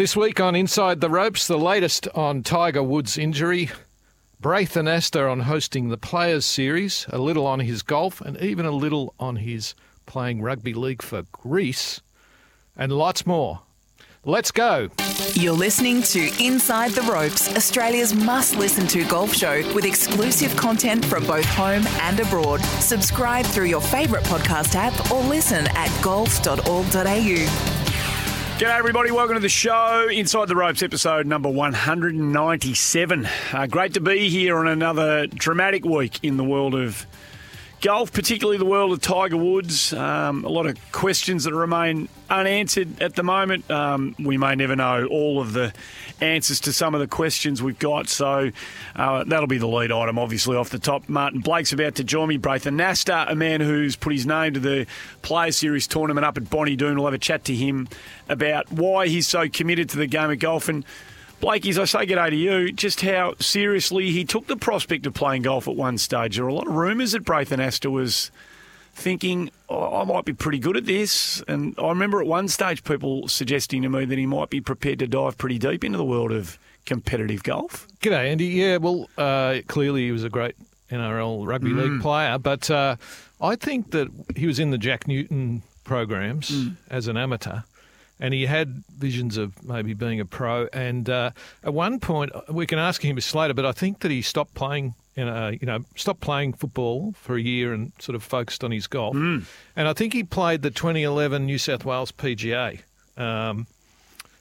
This week on Inside the Ropes, the latest on Tiger Woods' injury, Braithen on hosting the Players Series, a little on his golf, and even a little on his playing rugby league for Greece, and lots more. Let's go. You're listening to Inside the Ropes, Australia's must listen to golf show with exclusive content from both home and abroad. Subscribe through your favourite podcast app or listen at golf.org.au. G'day, everybody. Welcome to the show. Inside the Ropes, episode number 197. Uh, great to be here on another dramatic week in the world of golf, particularly the world of Tiger Woods. Um, a lot of questions that remain unanswered at the moment. Um, we may never know all of the answers to some of the questions we've got, so uh, that'll be the lead item, obviously, off the top. Martin Blake's about to join me. Braith Anasta, a man who's put his name to the Player Series tournament up at Bonnie Doon. We'll have a chat to him about why he's so committed to the game of golf and Blakey, as I say g'day to you, just how seriously he took the prospect of playing golf at one stage. There were a lot of rumours that Braith Anasta was thinking, oh, I might be pretty good at this. And I remember at one stage people suggesting to me that he might be prepared to dive pretty deep into the world of competitive golf. G'day, Andy. Yeah, well, uh, clearly he was a great NRL rugby Mm. league player, but uh, I think that he was in the Jack Newton programs Mm. as an amateur. And he had visions of maybe being a pro. And uh, at one point, we can ask him later, but I think that he stopped playing, in a, you know, stopped playing football for a year and sort of focused on his golf. Mm. And I think he played the 2011 New South Wales PGA. Um,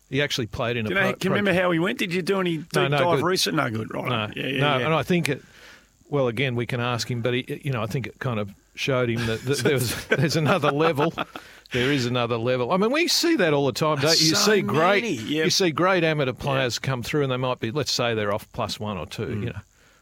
he actually played in Do a you, know, pro- can you remember how he went? Did you do any deep No, no dive good. research? No good, right? no, yeah, yeah, no, yeah. and I think it. Well, again, we can ask him, but he, you know, I think it kind of showed him that, that there was, there's another level. There is another level. I mean, we see that all the time. Don't you? you So see great, yep. you see great amateur players come through, and they might be, let's say, they're off plus one or two. Mm. You know,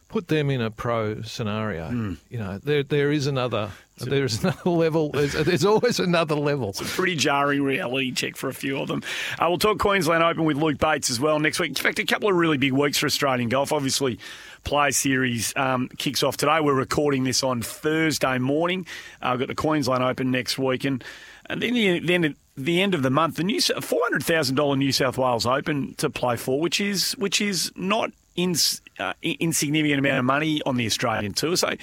put them in a pro scenario. You know, there there is another. There is another level. There's, there's always another level. It's a pretty jarring reality check for a few of them. Uh, we'll talk Queensland Open with Luke Bates as well next week. In fact, a couple of really big weeks for Australian golf. Obviously, Play Series um, kicks off today. We're recording this on Thursday morning. Uh, we've got the Queensland Open next week. And, and then, the, then at the end of the month, the new $400,000 New South Wales Open to play for, which is, which is not ins, uh, insignificant amount of money on the Australian tour. So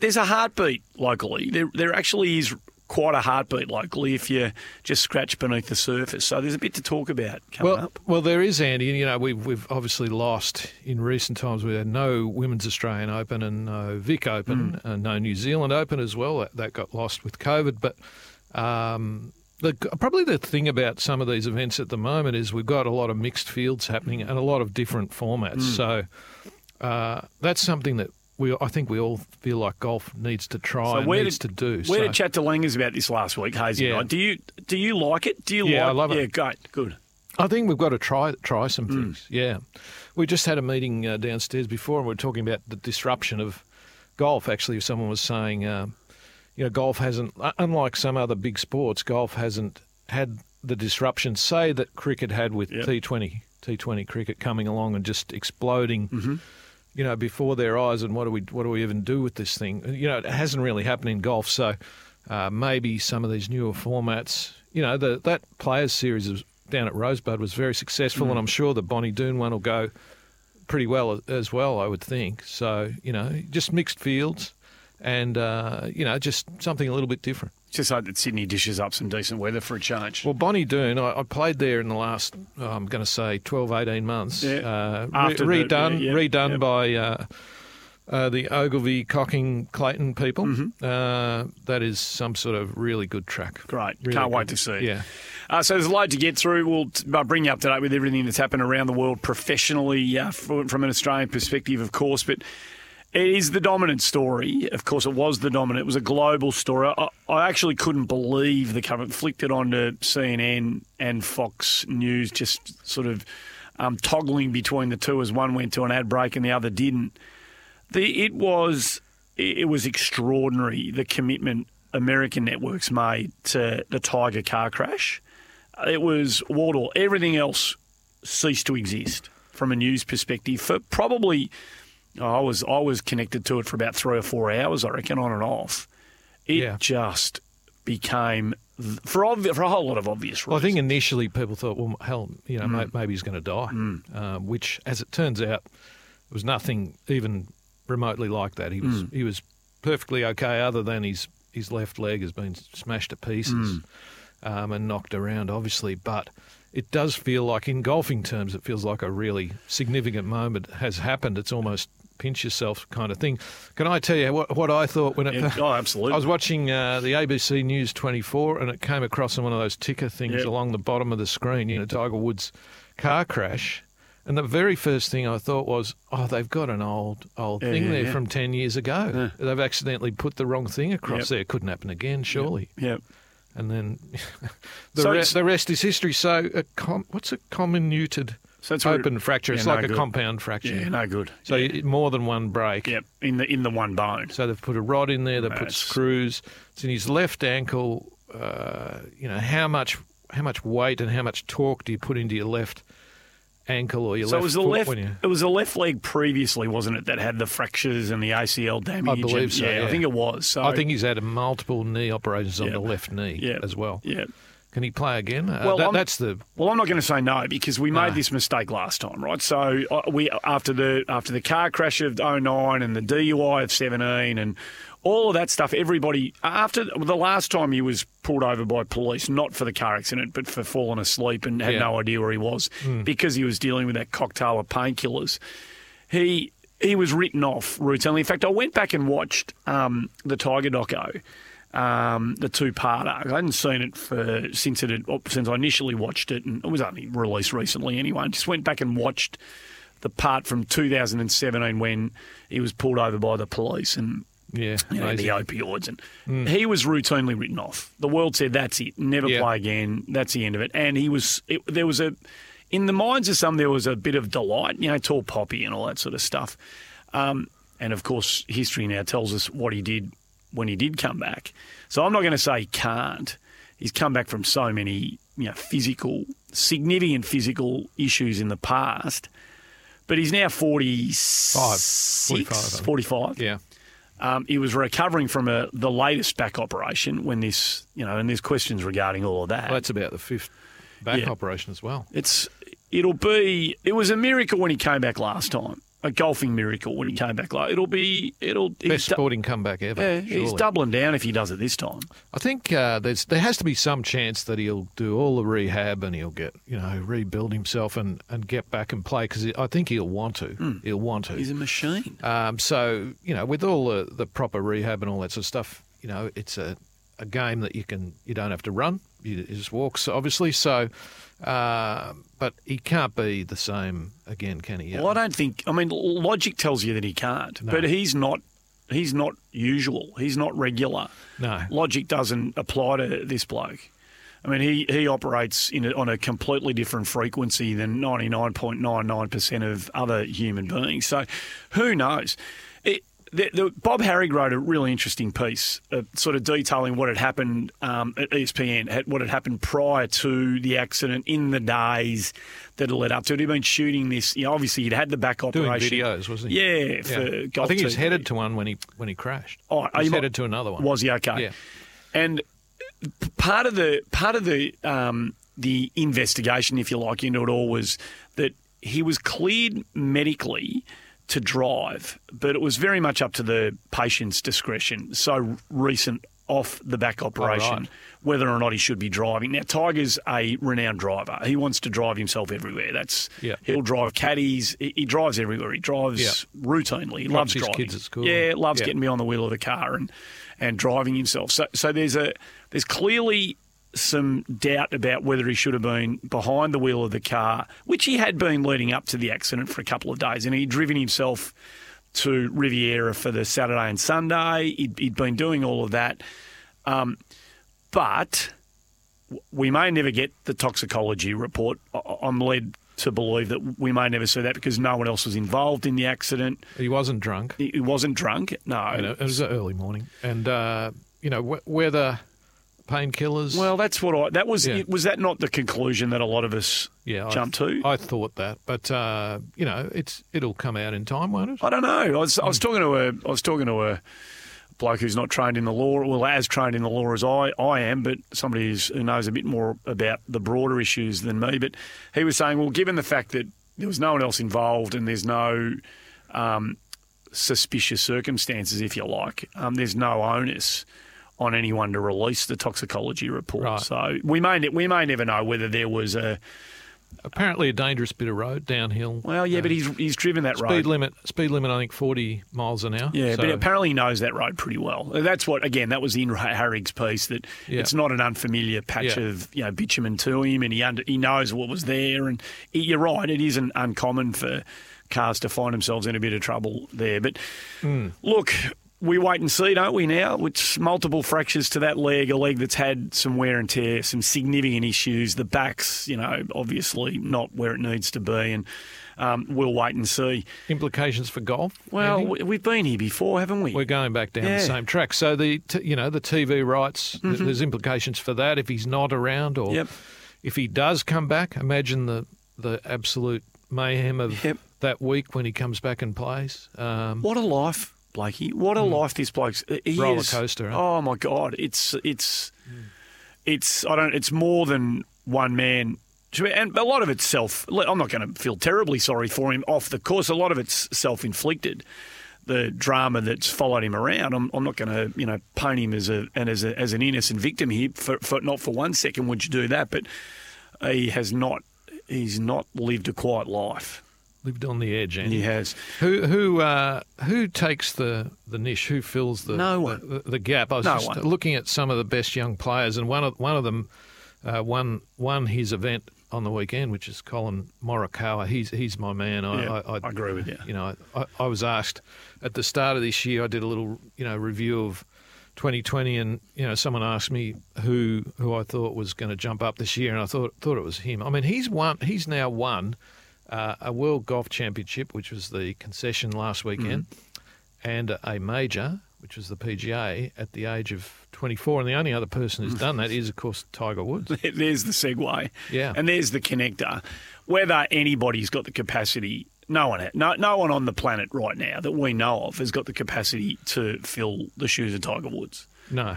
there's a heartbeat locally. There, there actually is quite a heartbeat locally if you just scratch beneath the surface. So there's a bit to talk about coming Well, up. well, there is Andy, and you know we've we've obviously lost in recent times. We had no Women's Australian Open and no Vic Open, and no New Zealand Open as well. That, that got lost with COVID. But um, the, probably the thing about some of these events at the moment is we've got a lot of mixed fields happening and a lot of different formats. So uh, that's something that. We, I think we all feel like golf needs to try So and where needs did, to do. Where so. did chat to Langers about this last week, Hazy? Yeah. Do you do you like it? Do you Yeah, like I love it. Yeah, great, good. I think we've got to try try some things. Yeah, we just had a meeting uh, downstairs before, and we are talking about the disruption of golf. Actually, someone was saying, um, you know, golf hasn't, unlike some other big sports, golf hasn't had the disruption, say that cricket had with Yep. T20, T20 cricket coming along and just exploding. Mm-hmm. You know, before their eyes, and what do we what do we even do with this thing? You know, it hasn't really happened in golf, so uh, maybe some of these newer formats. You know, the, that players series down at Rosebud was very successful, Mm. and I'm sure the Bonnie Doon one will go pretty well as well. I would think. So you know, just mixed fields, and uh, you know, just something a little bit different. Just hope that Sydney dishes up some decent weather for a change. Well, Bonnie Doon, I, I played there in the last, oh, I'm going to say, 12, 18 months. Yeah. Uh, After the- redone, yeah, yeah, redone yeah. by uh, uh, the Ogilvy, Cocking, Clayton people. Uh, that is some sort of really good track. Mm-hmm. Great. Really Can't wait good. to see. Yeah. Uh, so there's a load to get through. We'll t- uh, bring you up to date with everything that's happened around the world professionally uh, from an Australian perspective, of course. But it is the dominant story. Of course, it was the dominant. It was a global story. I, I actually couldn't believe the cover. Flicked it onto CNN and Fox News, just sort of um, toggling between the two as one went to an ad break and the other didn't. The, it was it was extraordinary the commitment American networks made to the Tiger car crash. It was Wardle. Everything else ceased to exist from a news perspective for probably. I was I was connected to it for about three or four hours, I reckon, on and off. It Yeah. just became for obvi- for a whole lot of obvious reasons. Well, I think initially people thought, well, hell, you know, may- maybe he's going to die, Mm. um, which, as it turns out, was nothing even remotely like that. He was Mm. he was perfectly okay, other than his his left leg has been smashed to pieces Mm. um, and knocked around, obviously. But it does feel like, in golfing terms, it feels like a really significant moment has happened. It's almost pinch yourself kind of thing. Can I tell you what, what I thought when it? Yeah, oh, absolutely. I was watching uh, the ABC News 24 and it came across on one of those ticker things Yep. along the bottom of the screen, you know, Tiger Woods car crash. And the very first thing I thought was, oh, they've got an old old Yeah, thing yeah, there yeah. from 10 years ago. They've accidentally put the wrong thing across Yep. there. Couldn't happen again, surely. yeah. And then the, So re- the rest is history. So, a com- what's a comminuted So it's a- open fracture? Yeah, It's no like a compound fracture. Yeah, no good. So, yeah. more than one break. Yep, in the in the one bone. So they've put a rod in there. They've put That's- screws. It's in his left ankle. Uh, you know how much how much weight and how much torque do you put into your left ankle or your So left it was the left. you? It was the left leg previously, wasn't it? That had the fractures and the ACL damage. I believe and- so, Yeah, I think it was. So I think he's had multiple knee operations on Yeah. the left knee Yeah. as well. Yeah. Can he play again? Uh, Well, that- that's the Well, I'm not going to say no because we made No. this mistake last time, right? So uh, we after the after the car crash of 09 and the DUI of 17 and all of that stuff. Everybody after the last time he was pulled over by police, not for the car accident, but for falling asleep and had Yeah. no idea where he was because he was dealing with that cocktail of painkillers. He he was written off routinely. In fact, I went back and watched um, the Tiger doco. Um, the two-parter. I hadn't seen it for since it had, since I initially watched it, and it was only released recently anyway. I just went back and watched the part from 2017 when he was pulled over by the police and yeah. you know, the opioids, and he was routinely written off. The world said that's it, never Yeah. play again. That's the end of it. And he was it, there was a in the minds of some there was a bit of delight, you know, tall poppy and all that sort of stuff. Um, and of course, history now tells us what he did when he did come back. So I'm not going to say he can't. He's come back from so many, you know, physical, significant physical issues in the past. But he's now 46, 45, 45. Yeah. Um, he was recovering from a, the latest back operation when this, you know, and there's questions regarding all of that. Well, that's about the fifth back Yeah. operation as well. It's it'll be it was a miracle when he came back last time, a golfing miracle when he came back. Like it'll be it'll Best du- sporting comeback ever. yeah, he's doubling down if he does it this time. I think uh, there's there has to be some chance that he'll do all the rehab and he'll get you know rebuild himself and, and get back and play because I think he'll want to. He'll want to. He's a machine. Um, so you know, with all the, the proper rehab and all that sort of stuff, you know, it's a, a game that you can you don't have to run. You just walks, obviously. So, uh, but he can't be the same again, can he? Well, I don't think. I mean, logic tells you that he can't, but he's not. He's not usual. He's not regular. No. logic doesn't apply to this bloke. I mean, he, he operates in a, on a completely different frequency than 99.99% of other human beings. So who knows? The, the, Bob Harig wrote a really interesting piece, uh, sort of detailing what had happened um, at ESPN, what had happened prior to the accident in the days that led up to it. He'd been shooting this. You know, obviously, he'd had the back operation. doing videos, wasn't he? Yeah, Yeah. I think he was headed to one when he when he crashed. Oh, he was headed to another one. Was he okay? Yeah. And part of the part of the um, the investigation, if you like, into it all was that he was cleared medically to drive, but it was very much up to the patient's discretion. So recent off the back oh, operation, right. whether or not he should be driving. Now, Tiger's a renowned driver. He wants to drive himself everywhere. That's Yeah. he'll drive caddies. He, he drives everywhere. He drives Yeah. routinely. He loves his driving. kids at school. Yeah, loves Yeah. getting behind the wheel of the car and and driving himself. So so there's a there's clearly some doubt about whether he should have been behind the wheel of the car, which he had been leading up to the accident for a couple of days, and he'd driven himself to Riviera for the Saturday and Sunday. He'd, he'd been doing all of that, um, but we may never get the toxicology report. I'm led to believe that we may never see that because no one else was involved in the accident. He wasn't drunk. He he wasn't drunk. No, it was early morning, and uh, you know wh- whether painkillers. Well, that's what I. That was Yeah. was that not the conclusion that a lot of us yeah, I- jumped to? I thought that, but uh, you know, it's it'll come out in time, won't it? I don't know. I was I was talking to a I was talking to a bloke who's not trained in the law, well, as trained in the law as I, I am, but somebody who's, who knows a bit more about the broader issues than me. But he was saying, well, given the fact that there was no one else involved and there's no um, suspicious circumstances, if you like, um, there's no onus on anyone to release the toxicology report. Right. So we may we may never know whether there was a Apparently, a dangerous bit of road downhill. well, yeah, Uh, but he's he's driven that road. speed limit. Speed limit, I think, forty miles an hour. Yeah, So- but apparently he knows that road pretty well. That's what again. That was in Harig's piece that Yeah. it's not an unfamiliar patch Yeah. of you know bitumen to him, and he under, he knows what was there. And he, you're right, it isn't uncommon for cars to find themselves in a bit of trouble there. But Hmm. look. We wait and see, don't we? Now, with multiple fractures to that leg, a leg that's had some wear and tear, some significant issues. The back's, you know, obviously not where it needs to be, and um, we'll wait and see. implications for golf. Well, we've been here before, haven't we? We're going back down Yeah. the same track. So the t- you know the TV rights. Mm-hmm. There's implications for that if he's not around, or Yep. if he does come back. Imagine the the absolute mayhem of Yep. that week when he comes back and plays. Um, What a life, Blakey! What a mm. life this bloke's. He. Roller is- coaster, huh? Oh my God! It's it's mm. it's I don't. It's more than one man. And a lot of it's self. I'm not going to feel terribly sorry for him off the course. A lot of it's self-inflicted. The drama that's followed him around. I'm, I'm not going to, you know, paint him as a and as a, as an innocent victim here. For, for not for one second would you do that, but he has not. He's not lived a quiet life. Lived on the edge, and He has. Who who uh, who takes the, the niche? Who fills the No one. the, the gap? I was No just one. looking at some of the best young players, and one of one of them uh, won won his event on the weekend, which is Collin Morikawa. He's he's my man. I, Yeah, I, I agree with you. You know, I, I was asked at the start of this year. I did a little you know review of 2020, and you know someone asked me who who I thought was going to jump up this year, and I thought thought it was him. I mean, he's won. He's now won uh, a World Golf Championship, which was the concession last weekend, and a major, which was the PGA, at the age of 24. And the only other person who's done that is, of course, Tiger Woods. There's the segue. Yeah. And there's the connector. Whether anybody's got the capacity, no one, no, no one on the planet right now that we know of has got the capacity to fill the shoes of Tiger Woods. No,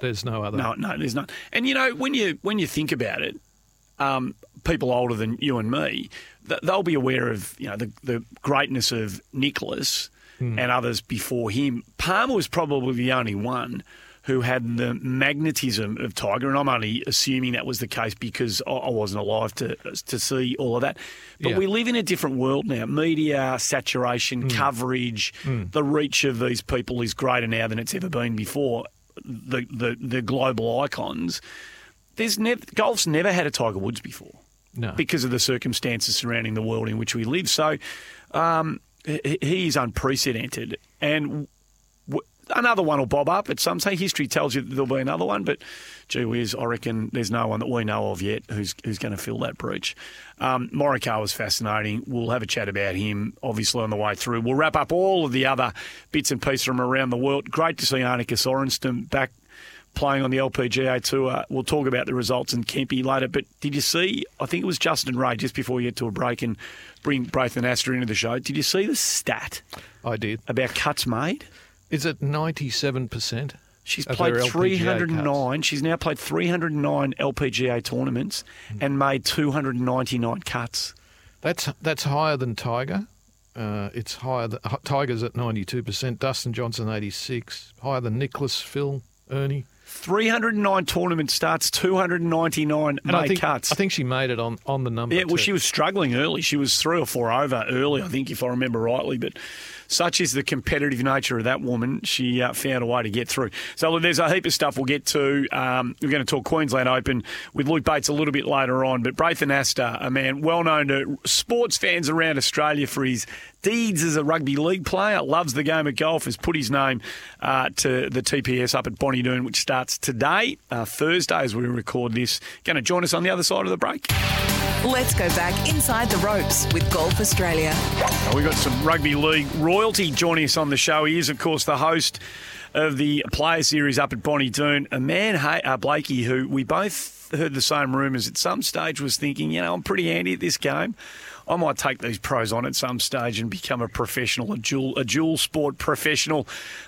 there's no other. No, no, there's not. And you know, when you when you think about it, um, people older than you and me, th- they'll be aware of you know the, the greatness of Nicklaus hmm. and others before him. Palmer was probably the only one who had the magnetism of Tiger, and I'm only assuming that was the case because I wasn't alive to to see all of that. But Yeah. we live in a different world now. Media saturation, hmm. coverage, hmm. the reach of these people is greater now than it's ever been before. The the, the global icons. There's nev- golf's never had a Tiger Woods before no. because of the circumstances surrounding the world in which we live. So um, he, is unprecedented. And w- another one will bob up at some stage. History tells you that there'll be another one, but gee whiz, I reckon there's no one that we know of yet who's who's going to fill that breach. Um, Morikawa was fascinating. We'll have a chat about him, obviously, on the way through. We'll wrap up all of the other bits and pieces from around the world. Great to see Annika Sorenstam back playing on the LPGA tour. We'll talk about the results in Kempy later. But did you see? I think it was Justin Ray just before you get to a break and bring Braith Anasta into the show. Did you see the stat I did. about cuts made? Is it 97%? She's of played their LPGA 309. She's now played 309 LPGA tournaments and made 299 cuts. That's that's higher than Tiger. Uh, it's higher. Than, Tiger's at 92%. Dustin Johnson 86. Higher than Nicklaus, Phil, Ernie. 309 tournament starts, 299 And I made think cuts. I think she made it on, on the number. Yeah, well, too. she was struggling early. She was three or four over early, I think, if I remember rightly. But such is the competitive nature of that woman, she uh, found a way to get through. So look, there's a heap of stuff we'll get to. Um, we're going to talk Queensland Open with Luke Bates a little bit later on. But Braith Anasta, a man well known to sports fans around Australia for his deeds is a rugby league player, loves the game of golf, has put his name uh, to the TPS up at Bonnie Doon, which starts today, uh, Thursday, as we record this. Going to join us on the other side of the break. Let's go back inside the ropes with Golf Australia. We've got some rugby league royalty joining us on the show. He is, of course, the host of the Player Series up at Bonnie Doon. A man, hey, uh, Blakey, who we both heard the same rumours. At some stage, was thinking, you know, I'm pretty handy at this game. I might take these pros on at some stage and become a professional, a dual, a dual sport professional.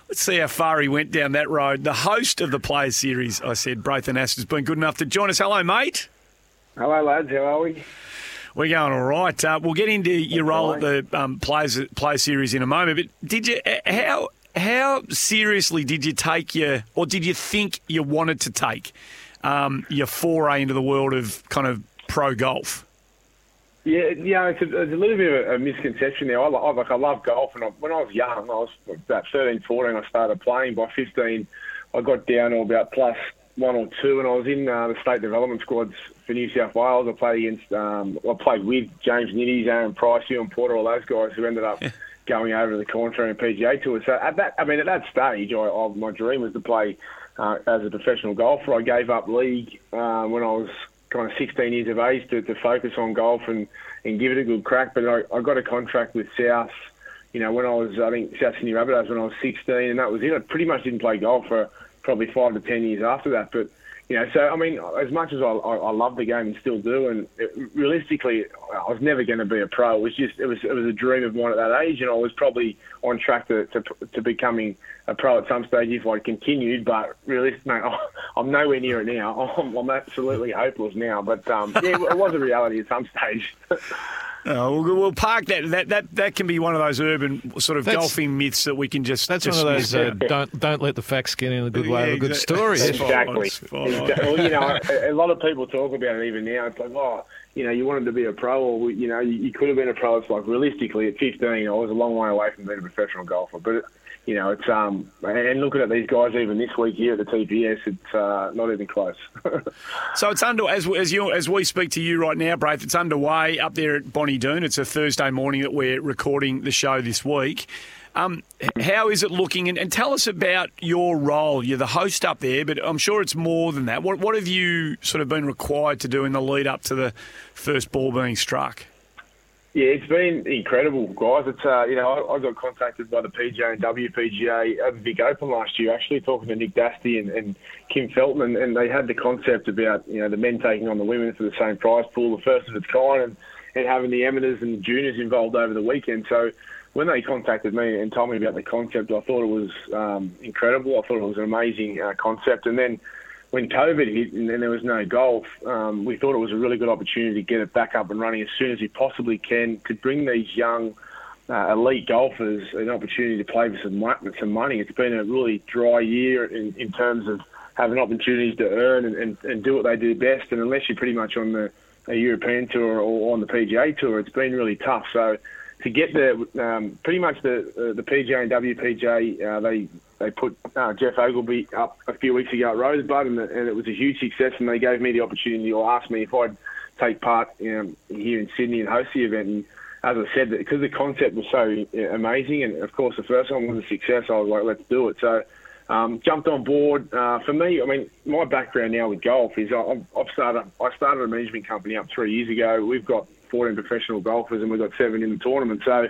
Let's see how far he went down that road. The host of the Players Series, I said, Braith Anasta, has been good enough to join us. Hello, mate. Hello, lads. How are we? We're going all right. Uh, we'll get into your role at the um, Players Players Series in a moment. But did you how how seriously did you take your, or did you think you wanted to take um, your foray into the world of kind of pro golf? Yeah, yeah, it's a, it's a little bit of a, misconception there. I, I, like I love golf, and I, when I was young, I was about 13, 14, I started playing. By 15, I got down to about plus one or two, and I was in uh, the state development squads for New South Wales. I played against, um, I played with James Nitties, Aaron Price, Ewan Porter, all those guys who ended up going over to the Contrarian PGA Tour. So at that, I mean, at that stage, I, I, my dream was to play uh, as a professional golfer. I gave up league uh, when I was kind of 16 years of age to, to focus on golf and, and give it a good crack. But I, I got a contract with South, you know, when I was, I think, South Sydney Rabbitohs when I was 16, and that was it. I pretty much didn't play golf for probably five to 10 years after that. But know, so I mean, as much as I, I, I love the game and still do, and it, realistically, I was never going to be a pro. It was just it was it was a dream of mine at that age, and I was probably on track to to, to becoming a pro at some stage if I'd continued. But realistically, mate, I'm nowhere near it now. I'm, I'm absolutely hopeless now. But um, yeah, it was a reality at some stage. Oh, we'll, we'll, park that. That that that can be one of those urban sort of that's, golfing myths that we can just. That's just one of those uh, don't don't let the facts get in the good way yeah, of a good story. Exactly. Well, you know, a, a, lot of people talk about it even now. It's like, oh, you know, you wanted to be a pro, or you know, you, you could have been a pro. It's like realistically, at 15, I was a long way away from being a professional golfer, but. It, you know, it's um, and looking at these guys even this week here at the TPS, it's uh, not even close. so it's under as as you as we speak to you right now, Braith. It's underway up there at Bonnie Doon. It's a Thursday morning that we're recording the show this week. Um, how is it looking? And, and, tell us about your role. You're the host up there, but I'm sure it's more than that. What, what have you sort of been required to do in the lead up to the first ball being struck? Yeah, it's been incredible, guys. It's uh, you know I, I, got contacted by the PGA and WPGA at the Vic Open last year, actually talking to Nick Dastey and, and Kim Feltman, and they had the concept about you know the men taking on the women for the same prize pool, the first of its kind, and, and having the amateurs and the juniors involved over the weekend. So when they contacted me and told me about the concept, I thought it was um, incredible. I thought it was an amazing uh, concept, and then when COVID hit and there was no golf, um, we thought it was a really good opportunity to get it back up and running as soon as we possibly can to bring these young uh, elite golfers an opportunity to play for some, some money. It's been a really dry year in, in terms of having opportunities to earn and, and, and do what they do best. And unless you're pretty much on the a European tour or on the PGA tour, it's been really tough. So to get the um, pretty much the uh, the PGA and WPJ, uh, they they put uh, Geoff Ogilvy up a few weeks ago at Rosebud, and, and, it was a huge success. And they gave me the opportunity, or asked me if I'd take part know, here in Sydney and host the event. And as I said, because the concept was so amazing, and of course the first one was a success, I was like, let's do it. So. Um, jumped on board. Uh, for me, I mean, my background now with golf is I've, I've started. I started a management company up three years ago. We've got 14 professional golfers, and we've got seven in the tournament. So,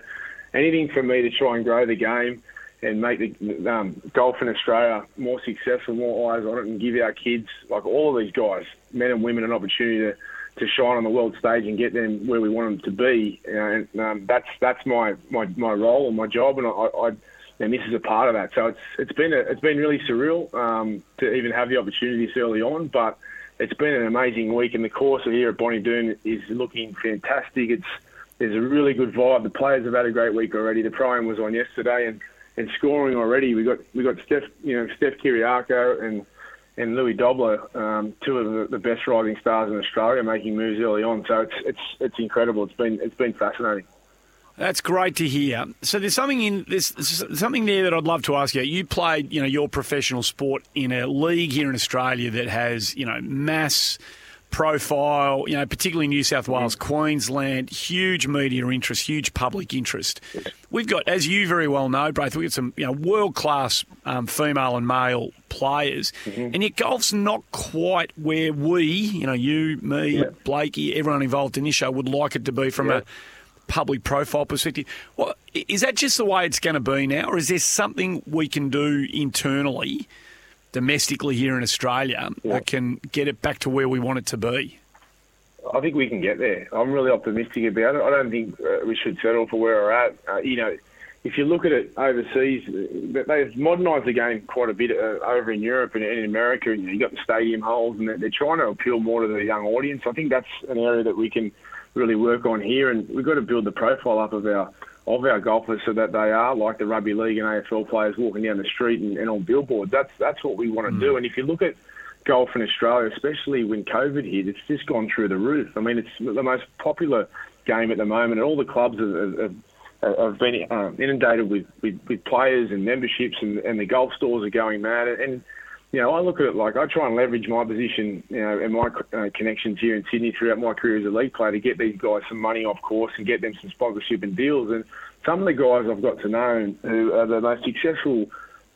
anything for me to try and grow the game and make the um, golf in Australia more successful, more eyes on it, and give our kids, like all of these guys, men and women, an opportunity to, to shine on the world stage and get them where we want them to be. and um, that's that's my, my, my role and my job, and I, I and this is a part of that. So it's it's been a, it's been really surreal um, to even have the opportunity this early on, but it's been an amazing week, and the course here at Bonnie Doon is looking fantastic. It's there's a really good vibe. The players have had a great week already. The prime was on yesterday, and and scoring already. We got we got Steph, you know, Steph Kyriacou and and Louis Dobbelaar, um, two of the, the, best rising stars in Australia, making moves early on. So it's it's it's incredible. It's been it's been fascinating. That's great to hear. So there's something in there's something there that I'd love to ask you. You played, you know, your professional sport in a league here in Australia that has, you know, mass profile, you know, particularly New South Wales, mm. Queensland, huge media interest, huge public interest. We've got, as you very well know, Braith, we've got some, you know, world class um, female and male players, mm-hmm. and yet golf's not quite where we, you know, you, me, yeah. Blakey, everyone involved in this show would like it to be from yeah. a public profile perspective. Well, is that just the way it's going to be now, or is there something we can do internally domestically here in Australia Yeah. that can get it back to where we want it to be? I think we can get there. I'm really optimistic about it. I don't think uh, we should settle for where we're at. Uh, you know, if you look at it overseas, they've modernised the game quite a bit uh, over in Europe and in America. You know, you've got the stadium holes, and they're trying to appeal more to the young audience. I think that's an area that we can really work on here, and we've got to build the profile up of our of our golfers so that they are like the rugby league and AFL players walking down the street and, and on billboards. That's that's what we want to do. And if you look at golf in Australia, especially when COVID hit, it's just gone through the roof. I mean, it's the most popular game at the moment, and all the clubs have, have, have been um, inundated with, with, with players and memberships, and, and the golf stores are going mad. And you know, I look at it like I try and leverage my position, you know, and my uh, connections here in Sydney throughout my career as a league player to get these guys some money off course and get them some sponsorship and deals. And some of the guys I've got to know who are the most successful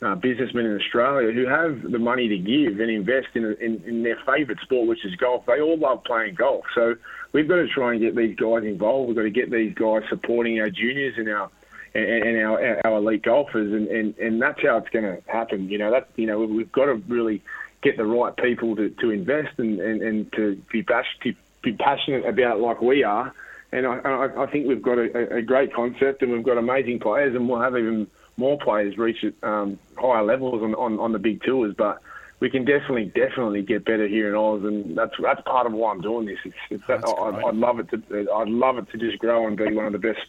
uh, businessmen in Australia who have the money to give and invest in, in, in their favourite sport, which is golf. They all love playing golf. So we've got to try and get these guys involved. We've got to get these guys supporting our juniors and our and, and our, our elite golfers, and, and, and that's how it's going to happen. You know that you know we've got to really get the right people to, to invest and, and, and to be pas- to be passionate about it like we are. And I, I, I think we've got a, a great concept, and we've got amazing players, and we'll have even more players reach um, higher levels on, on, on the big tours. But we can definitely, definitely get better here in Oz, and that's that's part of why I'm doing this. It's, it's that, That's I. I'd love it to, I'd love it to just grow and be one of the best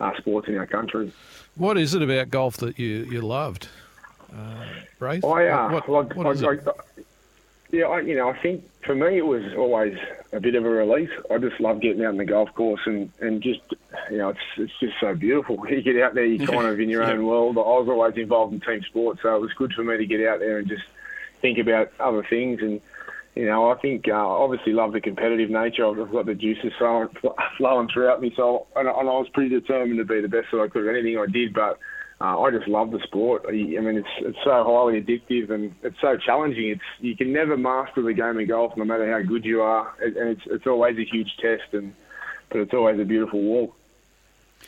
uh, sports in our country. What is it about golf that you, you loved, uh, Braith? I, uh, what, what I? I, yeah, I, you know, I think for me it was always a bit of a release. I just love getting out on the golf course and, and just, you know, it's it's just so beautiful. You get out there, you're kind of in your Yeah. own world. I was always involved in team sports, so it was good for me to get out there and just think about other things. And, you know, I think uh, obviously love the competitive nature. I've got the juices flowing, flowing throughout me, so and, and I was pretty determined to be the best that I could at anything I did. But uh, I just love the sport. I mean, it's it's so highly addictive and it's so challenging. It's you can never master the game of golf, no matter how good you are, and it's it's always a huge test, and but it's always a beautiful walk.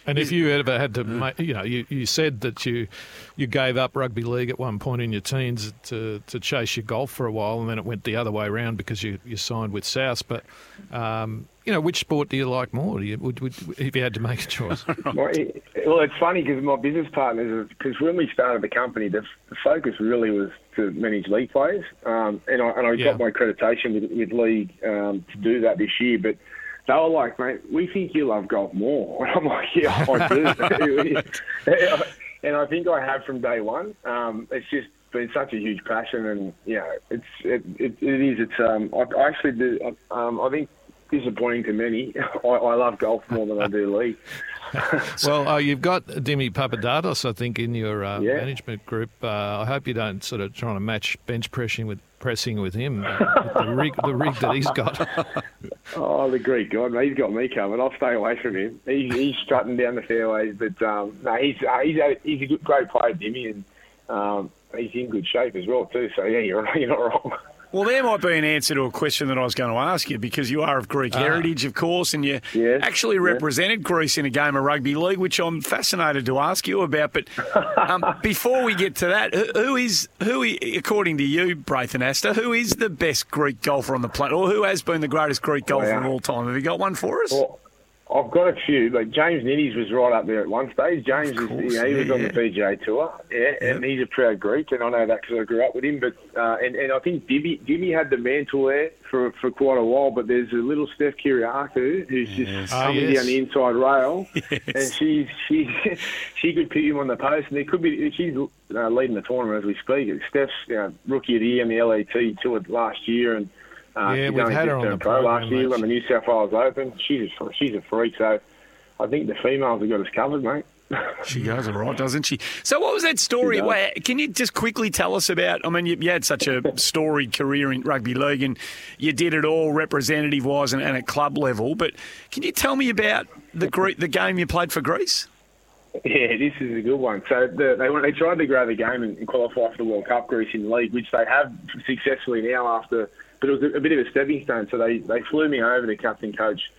And if you ever had to, make, you know, you, you said that you you gave up rugby league at one point in your teens to, to chase your golf for a while, and then it went the other way around because you, you signed with South. But um, you know, which sport do you like more? Do you, would, would, if you had to make a choice? Well, it, well, it's funny because my business partners, because when we started the company, the, the focus really was to manage league players, um, and I, and I Yeah. got my accreditation with, with league um, to do that this year. But they were like, "Mate, we think you love golf more." And I'm like, "Yeah, I do." and I think I have from day one. Um, it's just been such a huge passion, and you know, it's it, it, it is. It's um, I, I actually do. Um, I think disappointing to many. I, I love golf more than I do league. well, uh, you've got Dimi Papadatos, I think, in your uh, Yeah. management group. Uh, I hope you don't sort of trying to match bench pressing with pressing with him. Uh, the rig, the rig that he's got. Oh, the Greek God, he's got me covered. I'll stay away from him. He's, he's strutting down the fairways, but um, no, he's uh, he's a, he's a good, great player, Jimmy, and um, he's in good shape as well too. So yeah, you're you're not wrong. Well, there might be an answer to a question that I was going to ask you because you are of Greek heritage, of course, and you Yes, actually yes. represented Greece in a game of rugby league, which I'm fascinated to ask you about. But um, before we get to that, who- who is who, according to you, Braith Anasta, who is the best Greek golfer on the planet, or who has been the greatest Greek golfer Wow. of all time? Have you got one for us? Well, I've got a few, but James Nitties was right up there at one stage. James, Of is, you know, he was on yeah. the PGA Tour, yeah, and he's a proud Greek, and I know that because I grew up with him. But uh, and, and I think Jimmy, Jimmy had the mantle there for for quite a while. But there's a little Steph Kyriacou who's just Ah, coming yes. down the inside rail, and she's she she could put him on the post, and it could be she's uh, leading the tournament as we speak. Steph's you know, rookie of the year in the LET tour last year, and uh, Yeah, she's we've had her on the pro last year mate. when the New South Wales Open. She's a, she's a freak, so I think the females have got us covered, mate. She goes all right, doesn't she? So, what was that story? She does. Where, can you just quickly tell us about? I mean, you, you had such a storied career in rugby league, and you did it all representative wise and, and at club level. But can you tell me about the Gre- the game you played for Greece? Yeah, this is a good one. So the, they went, they tried to grow the game and, and qualify for the World Cup Greece in the league, which they have successfully now after. But it was a, a bit of a stepping stone. So they, they flew me over to captain coach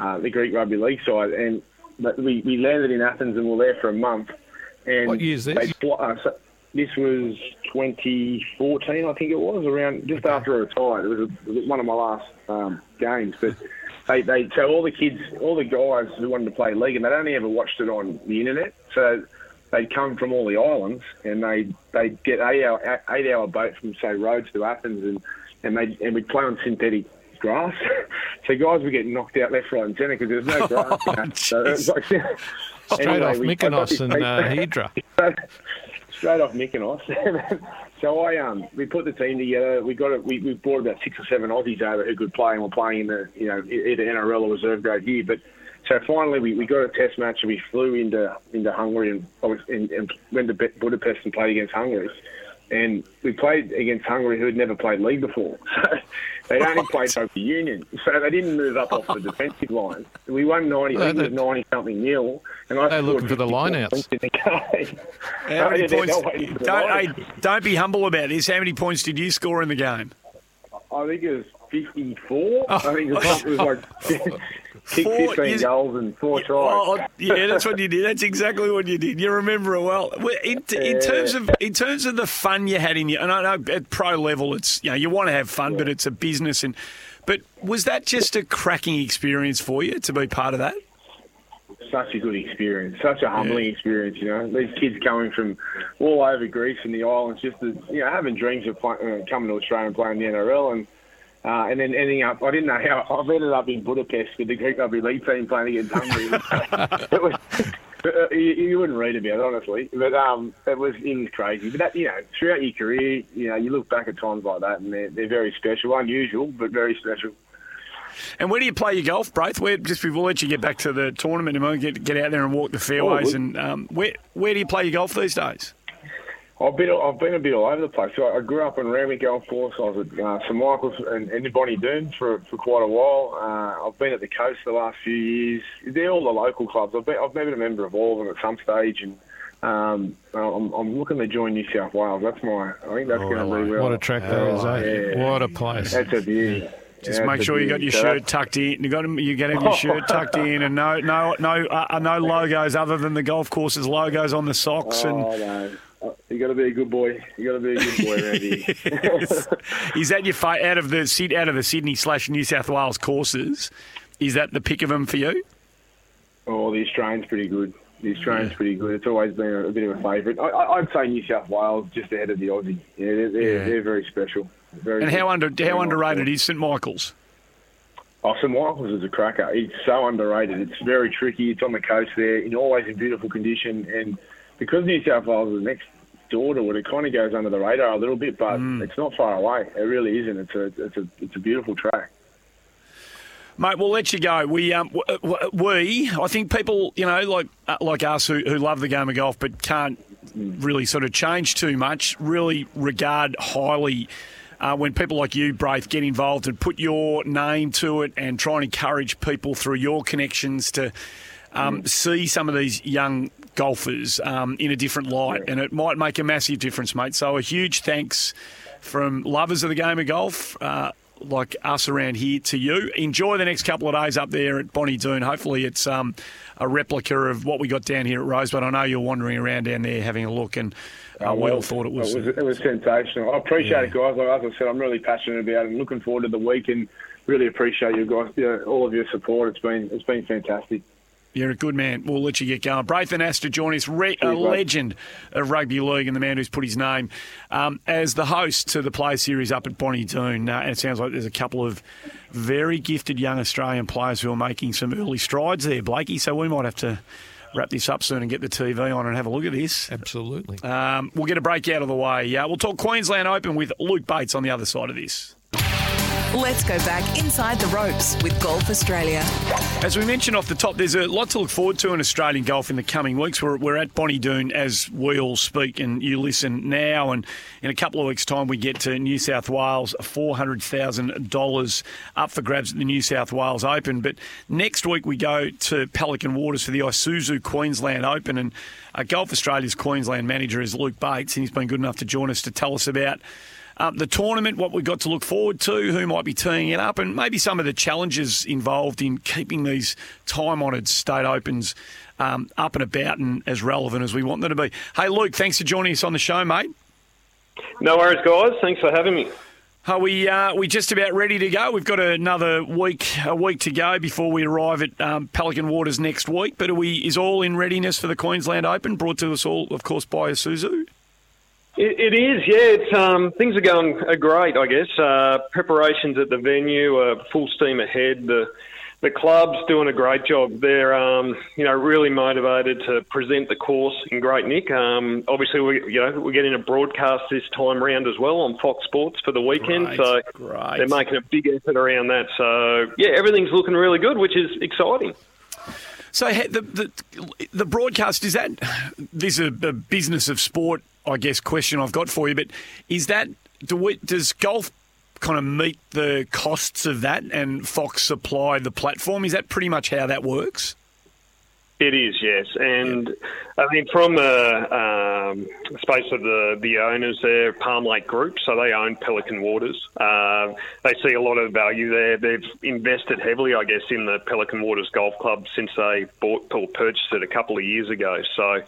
uh, the Greek rugby league side, and we, we landed in Athens and were there for a month. And What year's this? they fly- uh, so this was 2014, I think it was, around just after I retired. It was, a, it was one of my last um, games, but they, they so all the kids, all the guys who wanted to play league, and they'd only ever watched it on the internet, so they'd come from all the islands, and they they'd get eight hour eight hour boat from say Rhodes to Athens, and and they and we'd play on synthetic grass. so guys were getting knocked out left, right, and centre because there was no grass. Oh, you know. so it was like, Straight anyway, off we- I got Mykonos and uh, Hydra. straight off Mykonos. so I um we put the team together. We got it. We, we brought about six or seven Aussies over who could play and were playing in the you know either NRL or reserve grade here. But so finally we, we got a test match and we flew into into Hungary and, and, and went to Budapest and played against Hungary. And we played against Hungary, who had never played league before. So they'd only played Rugby Union, so they didn't move up off the defensive line. We won ninety, I think it was ninety something nil, and I They're looking for the 54 line-outs. the. How oh, many Oh, points? for the Don't, line. hey, don't be humble about this. How many points did you score in the game? I think it was 54. I think it was, oh. it was like kick Four- 15 you- goals and four tries. Oh, yeah, that's what you did. That's exactly what you did. You remember it well. In, in terms of in terms of the fun you had in your, and I know at pro level, it's you know you want to have fun, but it's a business. And but was that just a cracking experience for you to be part of that? such a good experience, such a humbling experience. You know, these kids coming from all over Greece and the islands, just to, you know having dreams of play, uh, coming to Australia and playing the NRL, and uh, and then ending up. I didn't know how I've ended up in Budapest with the Greek rugby league team playing against Hungary. it was. You, you wouldn't read about it, honestly, but um, it was it was crazy. But that, you know, throughout your career, you know, you look back at times like that, and they're, they're very special, unusual, but very special. And where do you play your golf, Braith? Where just we'll let you get back to the tournament and we'll get get out there and walk the fairways. good. and um, where where do you play your golf these days? I've been I've been a bit all over the place. So I grew up in Randwick Golf Course. I was at uh, St Michael's and, and Bonnie Doon for for quite a while. Uh, I've been at the coast the last few years. They're all the local clubs. I've been I've been a member of all of them at some stage, and um, I'm, I'm looking to join New South Wales. That's my I think that's going to be well. What a track that is, eh? yeah. What a place. That's a beauty. Just Yeah, make sure you got your shirt that's- tucked in. You got you got your shirt tucked in, and no no no uh, no logos other than the golf course's logos on the socks. And Oh no. You got to be a good boy. You got to be a good boy Randy. is that your fight out of the out of the Sydney slash New South Wales courses? Is that the pick of them for you? Oh, the Australian's pretty good. The Australian's pretty good. It's always been a, a bit of a favourite. I, I- I'd say New South Wales just ahead of the Aussie. Yeah, they're, they're, Yeah. they're very special. Very And good. how under how underrated is St Michael's? Oh, St Michael's is a cracker. It's so underrated. It's very tricky. It's on the coast there, in always in beautiful condition. And because New South Wales is next door to it, it kind of goes under the radar a little bit, but Mm. it's not far away. It really isn't. It's a it's a it's a beautiful track. Mate, we'll let you go. We, um, we, I think people, you know, like uh, like us who, who love the game of golf but can't really sort of change too much, really regard highly uh, when people like you, Braith, get involved and put your name to it and try and encourage people through your connections to um, see some of these young golfers um, in a different light. And it might make a massive difference, mate. So a huge thanks from lovers of the game of golf. Uh, like us around here to you. Enjoy the next couple of days up there at Bonnie Doon. Hopefully, it's um, a replica of what we got down here at Rosebud. I know you're wandering around down there having a look, and uh, we all thought it was. It was, it was sensational. I appreciate it, guys. Like as I said, I'm really passionate about it and looking forward to the week and really appreciate you guys, you know, all of your support. It's been it's been fantastic. You're a good man. We'll let you get going. Braithen has to join us, re- a legend of rugby league and the man who's put his name um, as the host to the Play Series up at Bonnie Doon. Uh, and it sounds like there's a couple of very gifted young Australian players who are making some early strides there, Blakey. So we might have to wrap this up soon and get the TV on and have a look at this. Absolutely. Um, we'll get a break out of the way. Uh, we'll talk Queensland Open with Luke Bates on the other side of this. Let's go back inside the ropes with Golf Australia. As we mentioned off the top, there's a lot to look forward to in Australian golf in the coming weeks. We're, we're at Bonnie Doon as we all speak, and you listen now. And in a couple of weeks' time, we get to New South Wales, $400,000 up for grabs at the New South Wales Open. But next week, we go to Pelican Waters for the Isuzu Queensland Open. And uh, Golf Australia's Queensland manager is Luke Bates, and he's been good enough to join us to tell us about um, the tournament, what we've got to look forward to, who might be teeing it up, and maybe some of the challenges involved in keeping these time honoured state opens um, up and about and as relevant as we want them to be. Hey, Luke, thanks for joining us on the show, mate. No worries, guys. Thanks for having me. Are we uh, we just about ready to go? We've got another week a week to go before we arrive at um, Pelican Waters next week. But are we is all in readiness for the Queensland Open, brought to us all, of course, by Isuzu. It, it is, yeah. It's um, things are going uh, great, I guess. Uh, preparations at the venue are full steam ahead. The the club's doing a great job. They're, um, you know, really motivated to present the course in great nick. Um, obviously, we, you know, we're getting a broadcast this time round as well on Fox Sports for the weekend. So they're making a big effort around that. So yeah, everything's looking really good, which is exciting. So the the, the broadcast is that this is a, a business of sport, I guess. Question I've got for you, but is that do we, does golf kind of meet the costs of that and Fox supply the platform? Is that pretty much how that works? It is, yes, and I mean from the um, space of the the owners there, Palm Lake Group, so they own Pelican Waters. Uh, they see a lot of value there. They've invested heavily, I guess, in the Pelican Waters Golf Club since they bought or purchased it a couple of years ago. So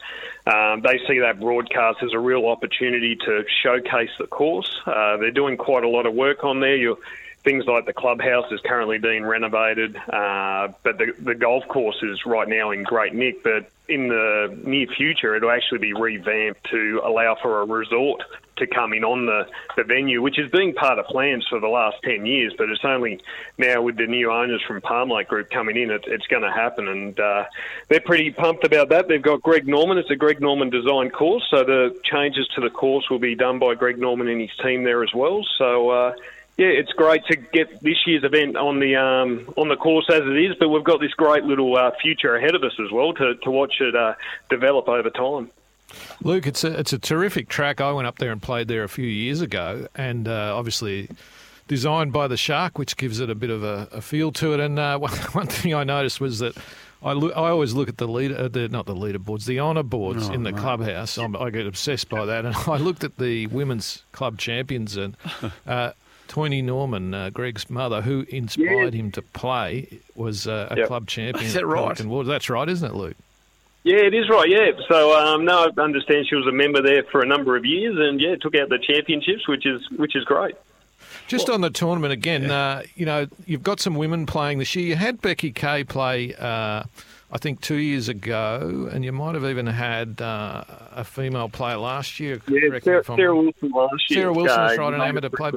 um, they see that broadcast as a real opportunity to showcase the course. Uh, they're doing quite a lot of work on there. You're things like the clubhouse is currently being renovated, uh, but the, the golf course is right now in great nick. But in the near future, it'll actually be revamped to allow for a resort to come in on the, the venue, which has been part of plans for the last 10 years, but it's only now with the new owners from Palm Lake Group coming in, it, it's going to happen. And uh, they're pretty pumped about that. They've got Greg Norman. It's a Greg Norman designed course, so the changes to the course will be done by Greg Norman and his team there as well. So, uh, yeah, it's great to get this year's event on the um, on the course as it is, but we've got this great little uh, future ahead of us as well to, to watch it uh, develop over time. Luke, it's a it's a terrific track. I went up there and played there a few years ago, and uh, obviously designed by the Shark, which gives it a bit of a, a feel to it. And uh, one, one thing I noticed was that I, look, I always look at the leader, uh, the, not the leaderboards, the honour boards Oh, in the mate. clubhouse. I'm, I get obsessed by that, and I looked at the women's club champions and. Uh, Toini Norman, uh, Greg's mother, who inspired him to play, was uh, a Yep. club champion. Is that right? That's right, isn't it, Luke? Yeah, it is right. Yeah, so um, no, I understand she was a member there for a number of years, and yeah, took out the championships, which is which is great. Just on the tournament again, uh, you know, you've got some women playing this year. You had Becky Kay play, uh, I think, two years ago, and you might have even had uh, a female player last year. Yeah, Sarah, Sarah Wilson last year. Sarah Wilson is right, an amateur player.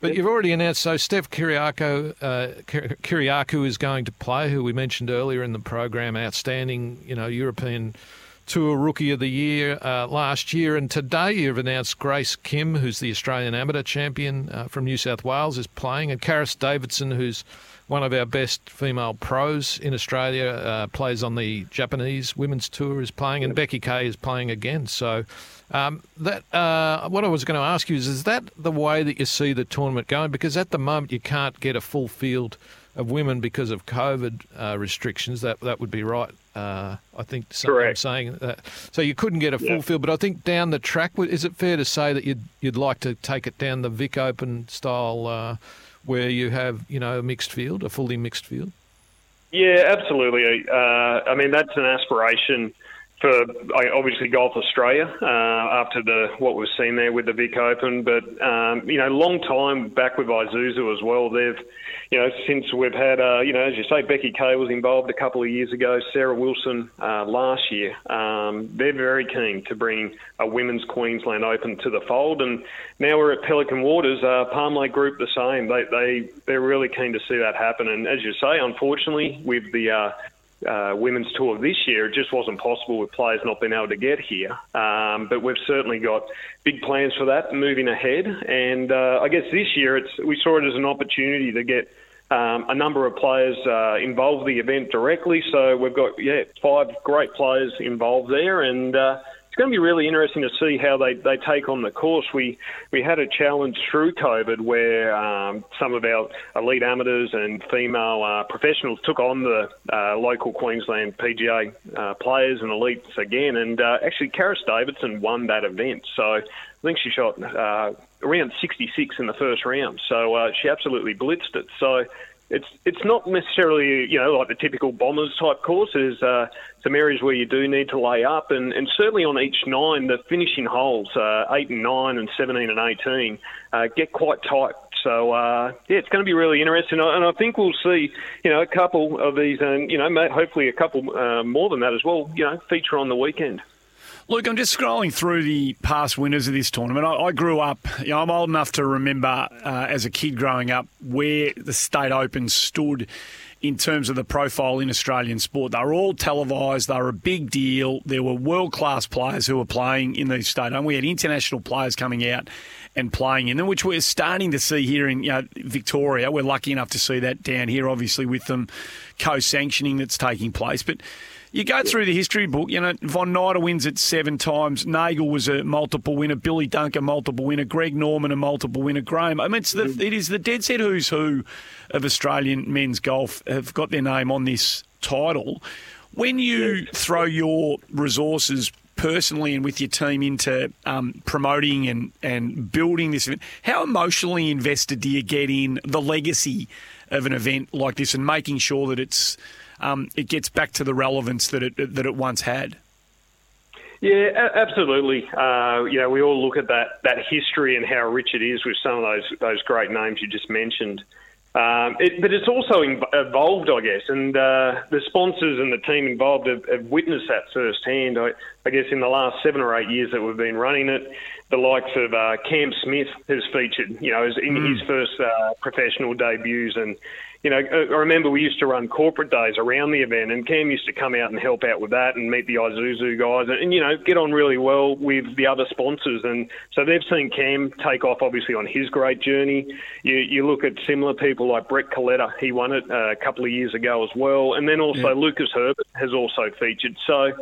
But you've already announced, so Steph Kiriako, uh, Kyriacou is going to play, who we mentioned earlier in the program, outstanding, you know, European Tour Rookie of the Year uh, last year. And today you've announced Grace Kim, who's the Australian Amateur Champion uh, from New South Wales, is playing, and Karis Davidson, who's one of our best female pros in Australia, uh, plays on the Japanese Women's Tour, is playing, and Becky Kay is playing again. So, um, that uh, what I was going to ask you is: Is that the way that you see the tournament going? Because at the moment you can't get a full field of women because of COVID uh, restrictions. That that would be right. Uh, I think I'm saying that. So you couldn't get a full Yeah. field, but I think down the track, is it fair to say that you'd you'd like to take it down the Vic Open style, uh, where you have you know a mixed field, a fully mixed field? Yeah, absolutely. Uh, I mean, that's an aspiration for uh, obviously Golf Australia uh, after the what we've seen there with the Vic Open. But um, you know, long time back with Isuzu as well. They've you know since we've had uh, you know as you say, Becky Kay was involved a couple of years ago. Sarah Wilson uh, last year. Um, they're very keen to bring a women's Queensland Open to the fold, and now we're at Pelican Waters. Uh, Palm Lake Group the same. They they they're really keen to see that happen. And as you say, unfortunately, with the uh, women's tour this year, it just wasn't possible with players not being able to get here. Um, but we've certainly got big plans for that moving ahead. And uh, I guess this year, it's we saw it as an opportunity to get. Um, a number of players uh, involved in the event directly, so we've got yeah five great players involved there, and uh, going to be really interesting to see how they, they take on the course. We we had a challenge through COVID where um, some of our elite amateurs and female uh, professionals took on the uh, local Queensland PGA uh, players and elites again, and uh, actually Karis Davidson won that event. So I think she shot uh, around 66 in the first round. So uh, she absolutely blitzed it. So it's it's not necessarily you know like the typical bombers type course. There's uh, some areas where you do need to lay up, and, and certainly on each nine, the finishing holes, uh, eight and nine, and seventeen and eighteen, uh, get quite tight. So uh, yeah, it's going to be really interesting, and I think we'll see you know a couple of these, and you know hopefully a couple uh, more than that as well. You know, feature on the weekend. Look, I'm just scrolling through the past winners of this tournament. I, I grew up, you know, I'm old enough to remember uh, as a kid growing up where the state open stood in terms of the profile in Australian sport. They were all televised. They were a big deal. There were world class players who were playing in these state. And we had international players coming out and playing in them, which we're starting to see here in you know, Victoria. We're lucky enough to see that down here, obviously, with them co-sanctioning that's taking place. But you go through the history book, you know, Von Nida wins it seven times. Nagle was a multiple winner. Billy Duncan, multiple winner. Greg Norman, a multiple winner. Graham, I mean, it's the, mm. it is the dead set who's who of Australian men's golf have got their name on this title. When you throw your resources personally and with your team into um, promoting and, and building this event, how emotionally invested do you get in the legacy of an event like this and making sure that it's um, it gets back to the relevance that it that it once had. Yeah, absolutely. Uh, you know, we all look at that that history and how rich it is with some of those those great names you just mentioned. Um, it, but it's also evolved, I guess, and uh, the sponsors and the team involved have, have witnessed that firsthand. I, I, guess in the last seven or eight years that we've been running it, the likes of uh, Cam Smith has featured, you know, in mm. his first uh, professional debuts, and you know, I remember we used to run corporate days around the event, and Cam used to come out and help out with that and meet the Isuzu guys, and, and you know, get on really well with the other sponsors. And so they've seen Cam take off, obviously, on his great journey. You, you look at similar people like Brett Coletta; he won it uh, a couple of years ago as well, and then also yeah. Lucas Herbert has also featured. So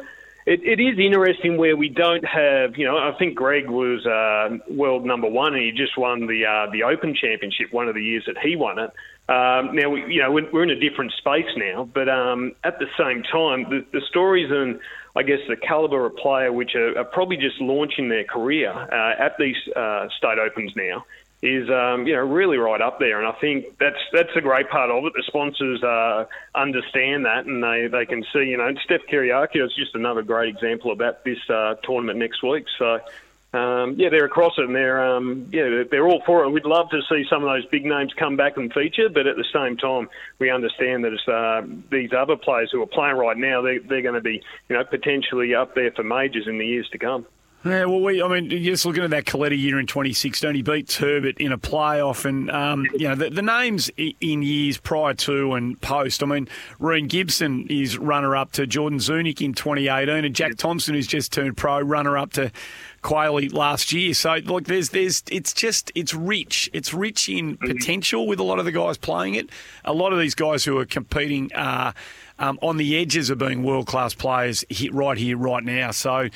it, it is interesting where we don't have, you know, I think Greg was uh, world number one and he just won the uh, the Open Championship one of the years that he won it. Um, now, we, you know, we're in a different space now, but um, at the same time, the, the stories and I guess the caliber of player which are, are probably just launching their career uh, at these uh, state opens now is um, you know really right up there, and I think that's that's a great part of it. The sponsors uh, understand that, and they, they can see you know Steph Kyriakis is just another great example about this uh, tournament next week. So. Um, yeah, they're across it, and they're um, yeah they're all for it. We'd love to see some of those big names come back and feature, but at the same time, we understand that it's uh, these other players who are playing right now. They, they're going to be you know potentially up there for majors in the years to come. Yeah, well, we, I mean, just looking at that Coletta year in 2016, he beat Herbert in a playoff, and um, you know the, the, names in years prior to and post. I mean, Rhein Gibson is runner-up to Jordan Zunic in 2018, and Jack Thompson, who's just turned pro, runner-up to Quayle last year. So, look, there's, there's, it's just, it's rich. It's rich in mm-hmm. potential with a lot of the guys playing it. A lot of these guys who are competing are um, on the edges of being world class players hit right here, right now. So,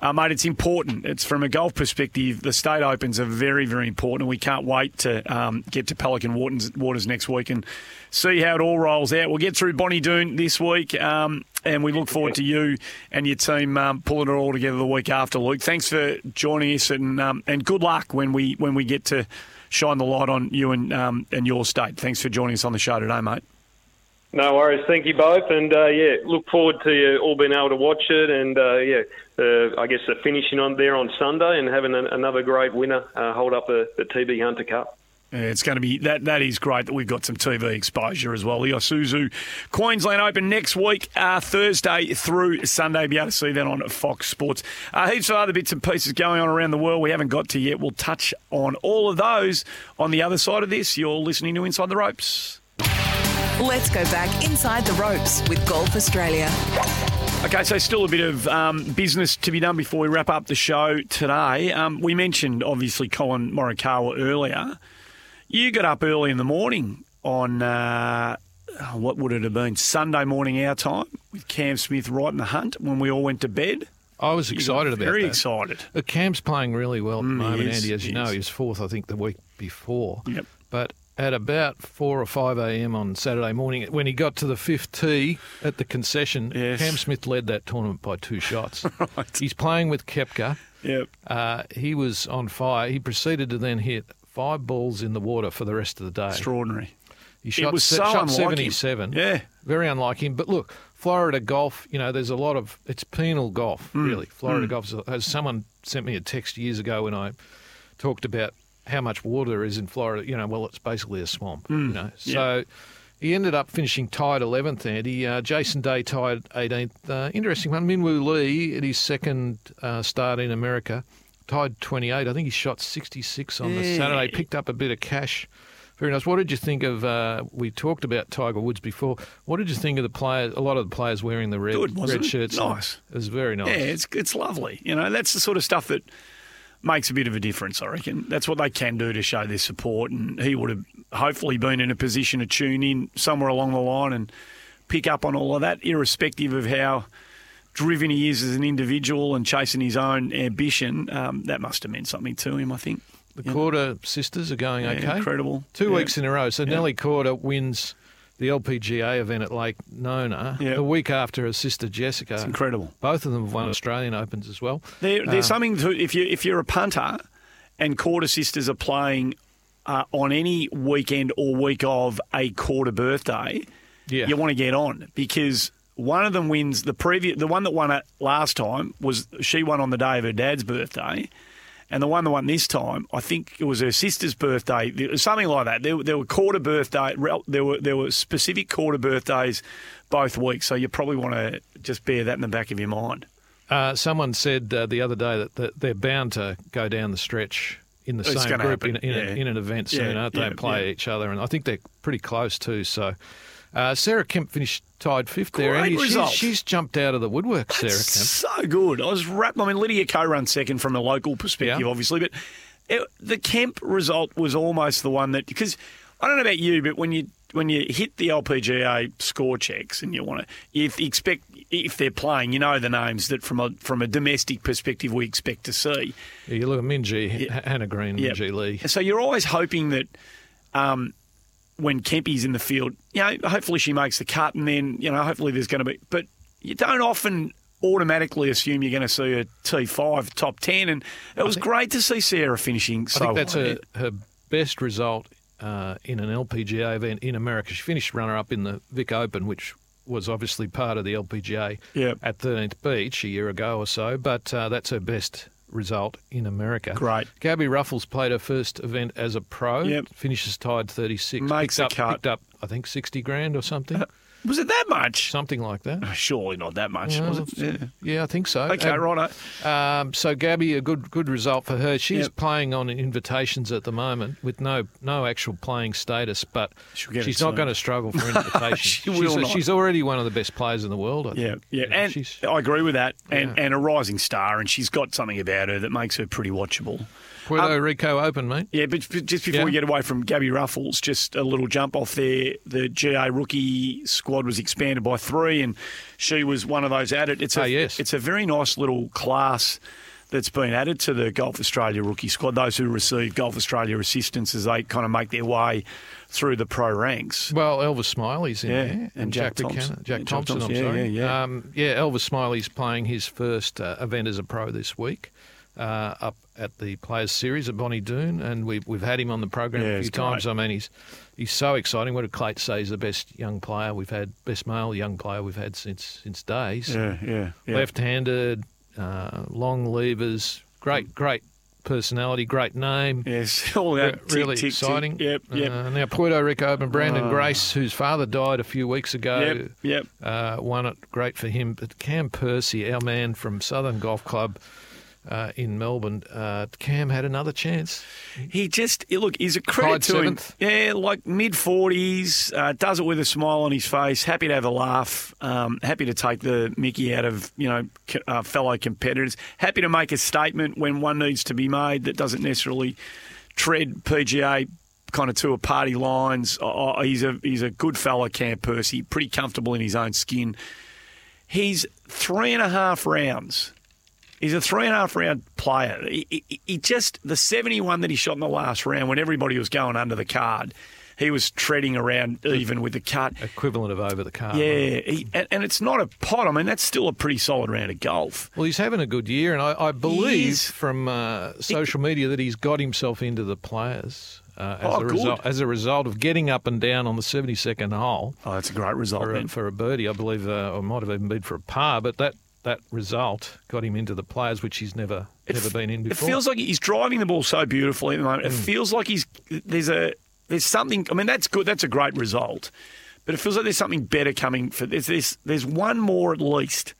uh, mate, it's important. It's from a golf perspective. The state opens are very, very important. and We can't wait to um, get to Pelican Waters, Waters next week and see how it all rolls out. We'll get through Bonnie Doon this week, um, and we look forward to you and your team um, pulling it all together the week after. Luke, thanks for joining us, and um, and good luck when we when we get to shine the light on you and um, and your state. Thanks for joining us on the show today, mate. No worries. Thank you both, and uh, yeah, look forward to you all being able to watch it, and uh, yeah, uh, I guess the finishing on there on Sunday and having an, another great winner uh, hold up the, the TB Hunter Cup. Yeah, it's going to be that. That is great that we've got some TV exposure as well. The Isuzu Queensland Open next week, uh, Thursday through Sunday. Be able to see that on Fox Sports. Uh, heaps of other bits and pieces going on around the world we haven't got to yet. We'll touch on all of those on the other side of this. You're listening to Inside the Ropes. Let's go back inside the ropes with Golf Australia. Okay, so still a bit of um, business to be done before we wrap up the show today. Um, we mentioned obviously Collin Morikawa earlier. You got up early in the morning on uh, what would it have been Sunday morning our time with Cam Smith right in the hunt when we all went to bed. I was excited about very that. excited. Uh, Cam's playing really well at the mm, moment, Andy. As you know, he's fourth, I think, the week before. Yep. But at about 4 or 5 a.m. on Saturday morning, when he got to the fifth tee at the concession, Yes. Cam Smith led that tournament by two shots. Right. He's playing with Koepka. Yep. Uh, he was on fire. He proceeded to then hit five balls in the water for the rest of the day. Extraordinary. He shot, was se- so shot unlike him. 77. Yeah. Very unlike him. But look, Florida golf, you know, there's a lot of, it's penal golf, Mm. really. Florida golf, as someone sent me a text years ago when I talked about how much water there is in Florida, you know, well, it's basically a swamp, you know. So he ended up finishing tied 11th, Andy. Uh, Jason Day tied 18th. Uh, interesting one. Minwoo Lee at his second uh, start in America tied 28. I think he shot 66 on the Saturday, picked up a bit of cash. Very nice. What did you think of? Uh, we talked about Tiger Woods before. What did you think of the players? A lot of the players wearing the red Good, red shirts. Nice. It was very nice. Yeah, it's it's lovely. You know, that's the sort of stuff that makes a bit of a difference. I reckon that's what they can do to show their support. And he would have hopefully been in a position to tune in somewhere along the line and pick up on all of that, irrespective of how driven he is as an individual and chasing his own ambition. Um, that must have meant something to him. I think. the Korda sisters are going Yeah, okay. incredible. Two Yeah. weeks in a row. So Nelly Korda wins the LPGA event at Lake Nona Yeah. the week after her sister Jessica. It's incredible. Both of them have won Australian Opens as well. There, there's something to if you if you're a punter and Korda sisters are playing uh, on any weekend or week of a Korda birthday, Yeah. you want to get on because one of them wins the previous the one that won it last time was she won on the day of her dad's birthday. And the one that won this time, I think it was her sister's birthday, something like that. There, there were Korda birthday, there were there were specific Korda birthdays both weeks, so you probably want to just bear that in the back of your mind. Uh, someone said uh, the other day that, that they're bound to go down the stretch in the It's same group in, in, yeah. a, in an event soon, Yeah, aren't they? yeah, play each other, and I think they're pretty close too. So, uh, Sarah Kemp finished tied fifth there. Great Andy. She's- result. She's, jumped out of the woodwork, Sarah Kemp. So good. I was rapt. I mean, Lydia Ko runs second from a local perspective, Yeah. obviously, but it, the Kemp result was almost the one that because I don't know about you, but when you when you hit the LPGA score checks and you want to, if you expect if they're playing, you know the names that from a from a domestic perspective we expect to see. Yeah, you look at Minjee, H Hannah Green, Yeah. Minjee Lee. So you're always hoping that um, when Kempy's in the field, you know, hopefully she makes the cut, and then you know, hopefully there's going to be. But you don't often automatically assume you're going to see a T5 top ten, and it was great to see Sarah finishing I think that's her, her best result uh, in an LPGA event in America. She finished runner up in the Vic Open, which was obviously part of the LPGA Yep. at 13th Beach a year ago or so, but uh, that's her best result in America. Great. Gabby Ruffels played her first event as a pro. Yep. Finishes tied 36. Makes picked the up, cut. Picked up, I think, 60 grand or something. Uh, Was it that much? something like that. Surely not that much. Was it? Yeah. Yeah, I think so. Okay, Um, righto. Um, so Gabby, a good good result for her. She's Yep. playing on invitations at the moment with no no actual playing status, but She'll get it she's not soon. going to struggle for invitations. She she's, will not. she's already one of the best players in the world. I Yeah, think. yeah, You know, and she's, I agree with that. And Yeah. and a rising star, and she's got something about her that makes her pretty watchable. Puerto Rico Open, mate. Yeah, but but just before Yeah. we get away from Gabby Ruffels, just a little jump off there. The GA rookie squad was expanded by three, and she was one of those added. It's a Ah, yes. it's a very nice little class that's been added to the Golf Australia rookie squad. Those who receive Golf Australia assistance as they kind of make their way through the pro ranks. Well, Elvis Smylie's in Yeah, there, and Jack Buchanan- Thompson. Jack Jack Thompson. Thompson, I'm yeah, sorry. yeah, yeah. Um, yeah, Elvis Smylie's playing his first uh, event as a pro this week. Uh, up at the Players Series at Bonnie Doon, and we've we've had him on the program Yeah, a few times. great. I mean, he's he's so exciting. What did Clayton say? He's the best young player we've had, best male young player we've had since since days. Yeah, yeah, yeah. Left-handed, uh, long levers, great great personality, great name. Yes, all that tick, really tick, tick. exciting. Yep, yep. Uh, now Puerto Rico Open, Branden Oh. Grace, whose father died a few weeks ago, Yep, yep. Uh, won it. Great for him. But Cam Percy, our man from Southern Golf Club uh, in Melbourne, uh, Cam had another chance. He just look. He's a credit Tied to seventh. him. Yeah, like mid forties, uh, does it with a smile on his face. Happy to have a laugh. Um, happy to take the Mickey out of you know uh, fellow competitors. Happy to make a statement when one needs to be made that doesn't necessarily tread PGA kind of to a party lines. He's a he's a good fellow, Cam Percy. Pretty comfortable in his own skin. He's three and a half rounds. He's a three and a half round player. He, he, he just the seventy one that he shot in the last round when everybody was going under the card. he was treading around even with the cut. Equivalent of over the car. Yeah, he, and, and it's not a pot. I mean, that's still a pretty solid round of golf. Well, he's having a good year, and I, I believe from uh, social media that he's got himself into the players uh, as, Oh, a result, as a result of getting up and down on the 72nd hole Oh, that's a great result, for, a, for a birdie. I believe, uh, or might have even been for a par, but that, that result got him into the players, which he's never never been in before. It feels like he's driving the ball so beautifully at the moment. It Mm. feels like he's there's a there's something. I mean, that's good. That's a great result, but it feels like there's something better coming. For there's there's, there's one more at least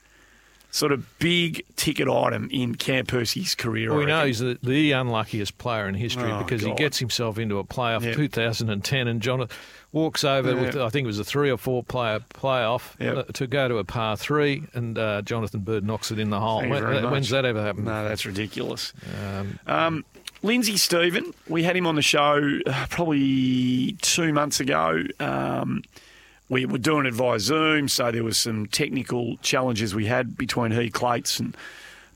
sort of big ticket item in Cam Percy's career. Well, we know he's the, the unluckiest player in history Oh, because he gets himself into a playoff Yep. 2010 and John walks over Yeah. with I think it was a three or four player playoff Yep. uh, to go to a par three and uh, Jonathan Byrd knocks it in the hole. When, uh, when's that ever happened? No, that's ridiculous. Um, Um, Lindsay Stephen, we had him on the show uh, probably two months ago. Um, we were doing it via Zoom, so there was some technical challenges we had between he, Clates, and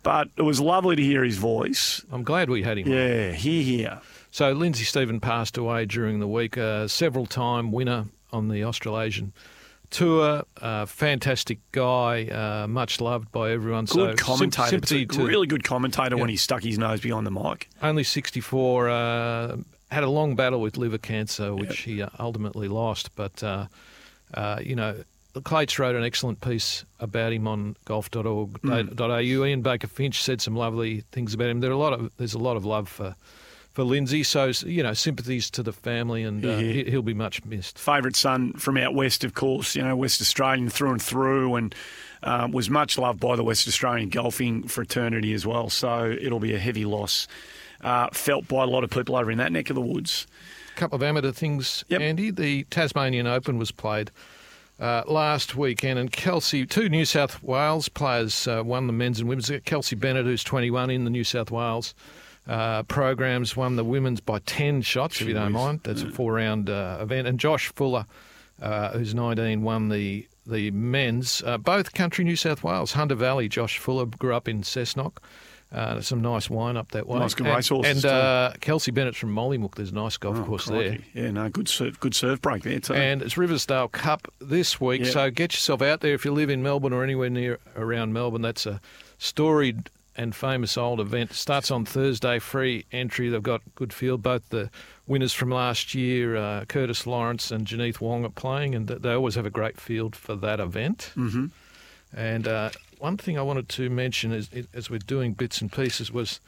but it was lovely to hear his voice. I'm glad we had him. Yeah, hear, hear. So Lindsay Stephen passed away during the week. A several time winner on the Australasian tour. Uh, fantastic guy, uh, much loved by everyone. so Good sym- commentator, too. to really good commentator when he stuck his nose behind the mic. only 64. Uh, had a long battle with liver cancer, which he uh, ultimately lost. But, uh, uh, you know, Clates wrote an excellent piece about him on golf.org.au. Ian Baker Finch said some lovely things about him. There are a lot of there's a lot of love for for Lindsay. So you know, sympathies to the family, and uh, Yeah. he, he'll be much missed. favourite son from out west, of course, you know, West Australian through and through, and um, was much loved by the West Australian golfing fraternity as well. So it'll be a heavy loss uh, felt by a lot of people over in that neck of the woods. A couple of amateur things, Yep. Andy. The Tasmanian Open was played uh, last weekend, and Kelsey, two New South Wales players uh, won the men's and women's. Kelsey Bennett, who's 21 in the New South Wales uh, programs, won the women's by 10 shots, if you don't mind. That's a four round uh, event. And Josh Fuller, uh, who's 19, won the the men's. Uh, both country New South Wales, Hunter Valley. Josh Fuller grew up in Cessnock. Uh, some nice wine up that way. Nice good and, racehorses And too. uh, Kelsey Bennett's from Mollymook. There's a nice golf Oh, course there. Yeah, no, good serve, good serve break there too. And it's Riversdale Cup this week, Yeah. so get yourself out there if you live in Melbourne or anywhere near around Melbourne. That's a storied and famous old event. Starts on Thursday, free entry. They've got good field. Both the winners from last year, uh, Curtis Lawrence and Jeneath Wong, are playing, and they always have a great field for that event. Mm-hmm. And uh, one thing I wanted to mention is, as we're doing bits and pieces was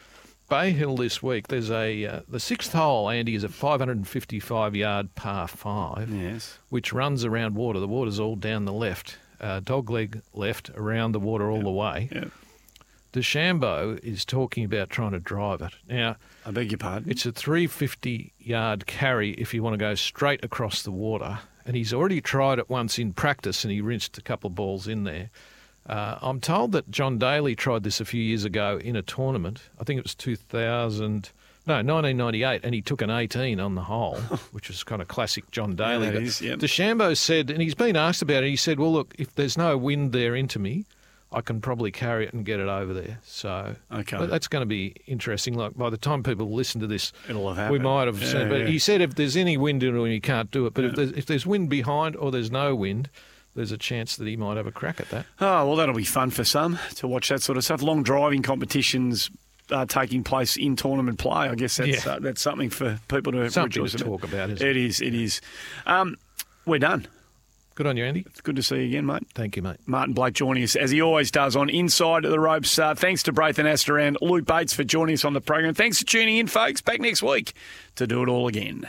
Bay Hill this week. There's a uh, the sixth hole. Andy is a 555 yard par five yes. which runs around water. The water's all down the left, uh, dogleg left, around the water all the way. Yeah. DeChambeau is talking about trying to drive it. Now, I beg your pardon. it's a 350 yard carry if you want to go straight across the water. And he's already tried it once in practice and he rinsed a couple of balls in there. Uh, I'm told that John Daly tried this a few years ago in a tournament. I think it was 2000, no, 1998, and he took an 18 on the hole, which was kind of classic John Daly. But is, yep. DeChambeau said, and he's been asked about it, he said, well, look, if there's no wind there into me, I can probably carry it and get it over there. So Okay. but that's going to be interesting. Like by the time people listen to this, It'll have we might have Yeah, seen. But yeah. he said if there's any wind in it, you can't do it. But if, there's, if there's wind behind or there's no wind, there's a chance that he might have a crack at that. Oh, well, that'll be fun for some to watch that sort of stuff. Long driving competitions uh, taking place in tournament play. I guess that's Yeah. uh, that's something for people to Something rejoice to about. talk about, isn't It is. It is. Um, we're done. Good on you, Andy. It's good to see you again, mate. Thank you, mate. Martin Blake joining us as he always does on Inside of the Ropes. Uh, thanks to Braith Anasta and Luke Bates for joining us on the program. Thanks for tuning in, folks. Back next week to do it all again.